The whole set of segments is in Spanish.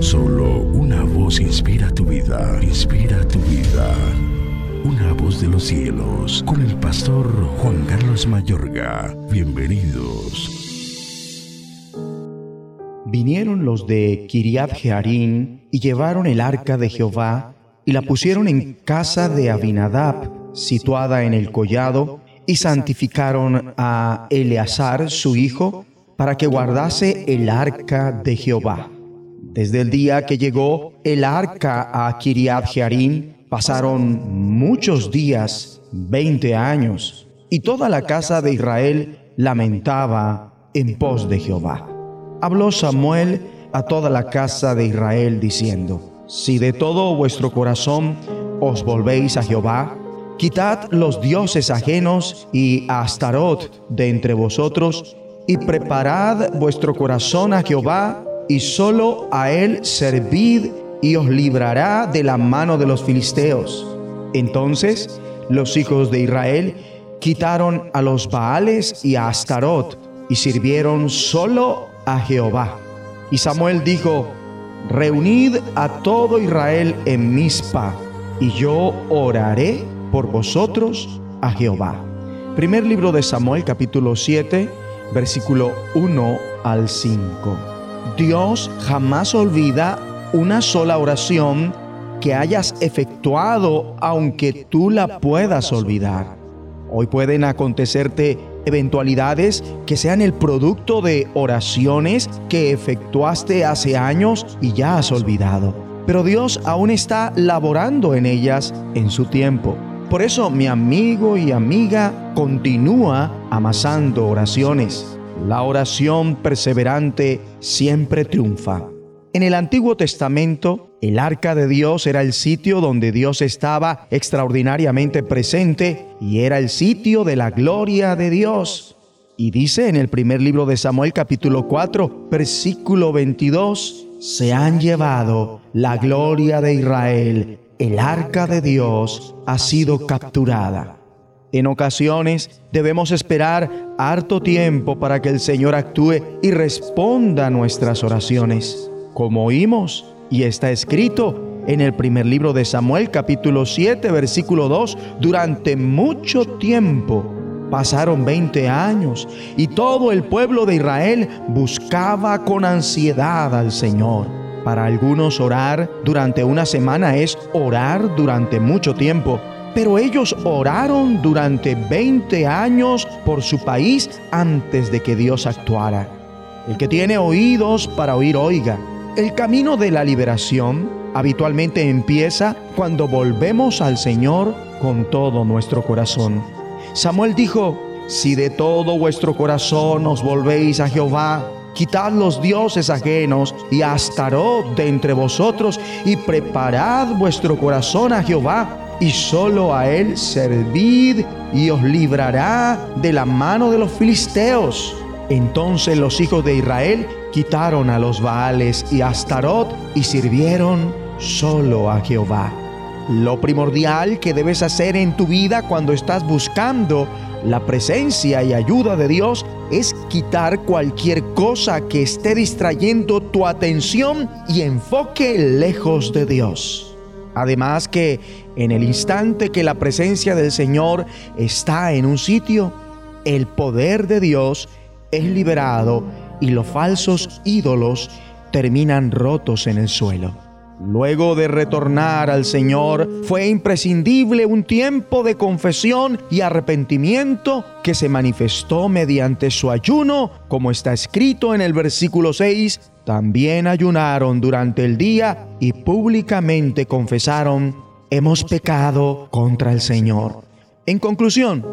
Solo una voz inspira tu vida, inspira tu vida. Una voz de los cielos, con el pastor Juan Carlos Mayorga. Bienvenidos. Vinieron los de Kiriat Jearim y llevaron el arca de Jehová y la pusieron en casa de Abinadab, situada en el collado, y santificaron a Eleazar, su hijo, para que guardase el arca de Jehová. Desde el día que llegó el arca a Kiriat Jearim, pasaron muchos días, veinte años, y toda la casa de Israel lamentaba en pos de Jehová. Habló Samuel a toda la casa de Israel diciendo, Si de todo vuestro corazón os volvéis a Jehová, quitad los dioses ajenos y Astarot de entre vosotros, y preparad vuestro corazón a Jehová, y solo a él servid, y os librará de la mano de los filisteos. Entonces los hijos de Israel quitaron a los Baales y a Astarot, y sirvieron solo a Jehová. Y Samuel dijo, Reunid a todo Israel en Mizpa, y yo oraré por vosotros a Jehová. Primer libro de Samuel capítulo 7, versículo 1 al 5. Dios jamás olvida una sola oración que hayas efectuado aunque tú la puedas olvidar. Hoy pueden acontecerte eventualidades que sean el producto de oraciones que efectuaste hace años y ya has olvidado. Pero Dios aún está laborando en ellas en su tiempo. Por eso mi amigo y amiga continúa amasando oraciones. La oración perseverante siempre triunfa. En el Antiguo Testamento, el arca de Dios era el sitio donde Dios estaba extraordinariamente presente y era el sitio de la gloria de Dios. Y dice en el primer libro de Samuel capítulo 4, versículo 22, se han llevado la gloria de Israel, el arca de Dios ha sido capturada. En ocasiones debemos esperar harto tiempo para que el Señor actúe y responda a nuestras oraciones. Como oímos, y está escrito en el primer libro de Samuel capítulo 7 versículo 2, durante mucho tiempo pasaron 20 años y todo el pueblo de Israel buscaba con ansiedad al Señor. Para algunos orar durante una semana es orar durante mucho tiempo, pero ellos oraron durante 20 años por su país antes de que Dios actuara. El que tiene oídos para oír, oiga. El camino de la liberación habitualmente empieza cuando volvemos al Señor con todo nuestro corazón. Samuel dijo, si de todo vuestro corazón os volvéis a Jehová, quitad los dioses ajenos y Astarot de entre vosotros y preparad vuestro corazón a Jehová y solo a él servid y os librará de la mano de los filisteos. Entonces los hijos de Israel quitaron a los Baales y a Astarot y sirvieron solo a Jehová. Lo primordial que debes hacer en tu vida cuando estás buscando la presencia y ayuda de Dios es quitar cualquier cosa que esté distrayendo tu atención y enfoque lejos de Dios. Además que en el instante que la presencia del Señor está en un sitio, el poder de Dios es liberado y los falsos ídolos terminan rotos en el suelo. Luego de retornar al Señor, fue imprescindible un tiempo de confesión y arrepentimiento que se manifestó mediante su ayuno, como está escrito en el versículo 6. También ayunaron durante el día y públicamente confesaron, hemos pecado contra el Señor. En conclusión,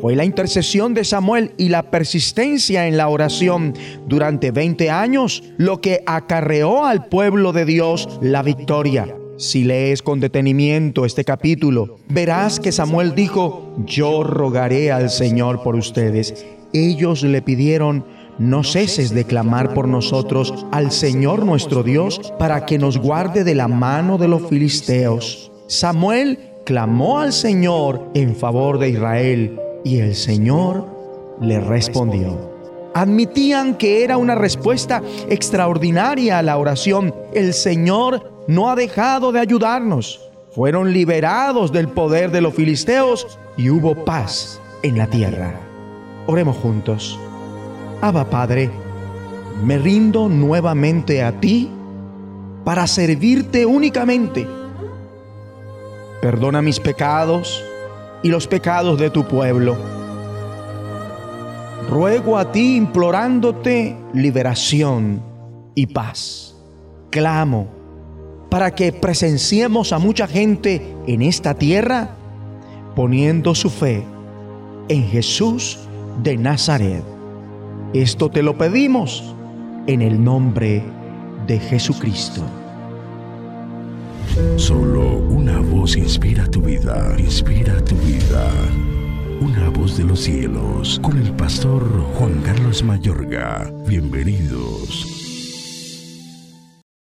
fue la intercesión de Samuel y la persistencia en la oración durante 20 años lo que acarreó al pueblo de Dios la victoria. Si lees con detenimiento este capítulo, verás que Samuel dijo, yo rogaré al Señor por ustedes. Ellos le pidieron, no ceses de clamar por nosotros al Señor nuestro Dios para que nos guarde de la mano de los filisteos. Samuel clamó al Señor en favor de Israel y el Señor le respondió. Admitían que era una respuesta extraordinaria a la oración. El Señor no ha dejado de ayudarnos. Fueron liberados del poder de los filisteos y hubo paz en la tierra. Oremos juntos. Abba Padre, me rindo nuevamente a ti para servirte únicamente. Perdona mis pecados y los pecados de tu pueblo. Ruego a ti implorándote liberación y paz. Clamo para que presenciemos a mucha gente en esta tierra poniendo su fe en Jesús de Nazaret. Esto te lo pedimos en el nombre de Jesucristo. Solo una voz inspira tu vida, inspira tu vida. Una voz de los cielos, con el pastor Juan Carlos Mayorga. Bienvenidos.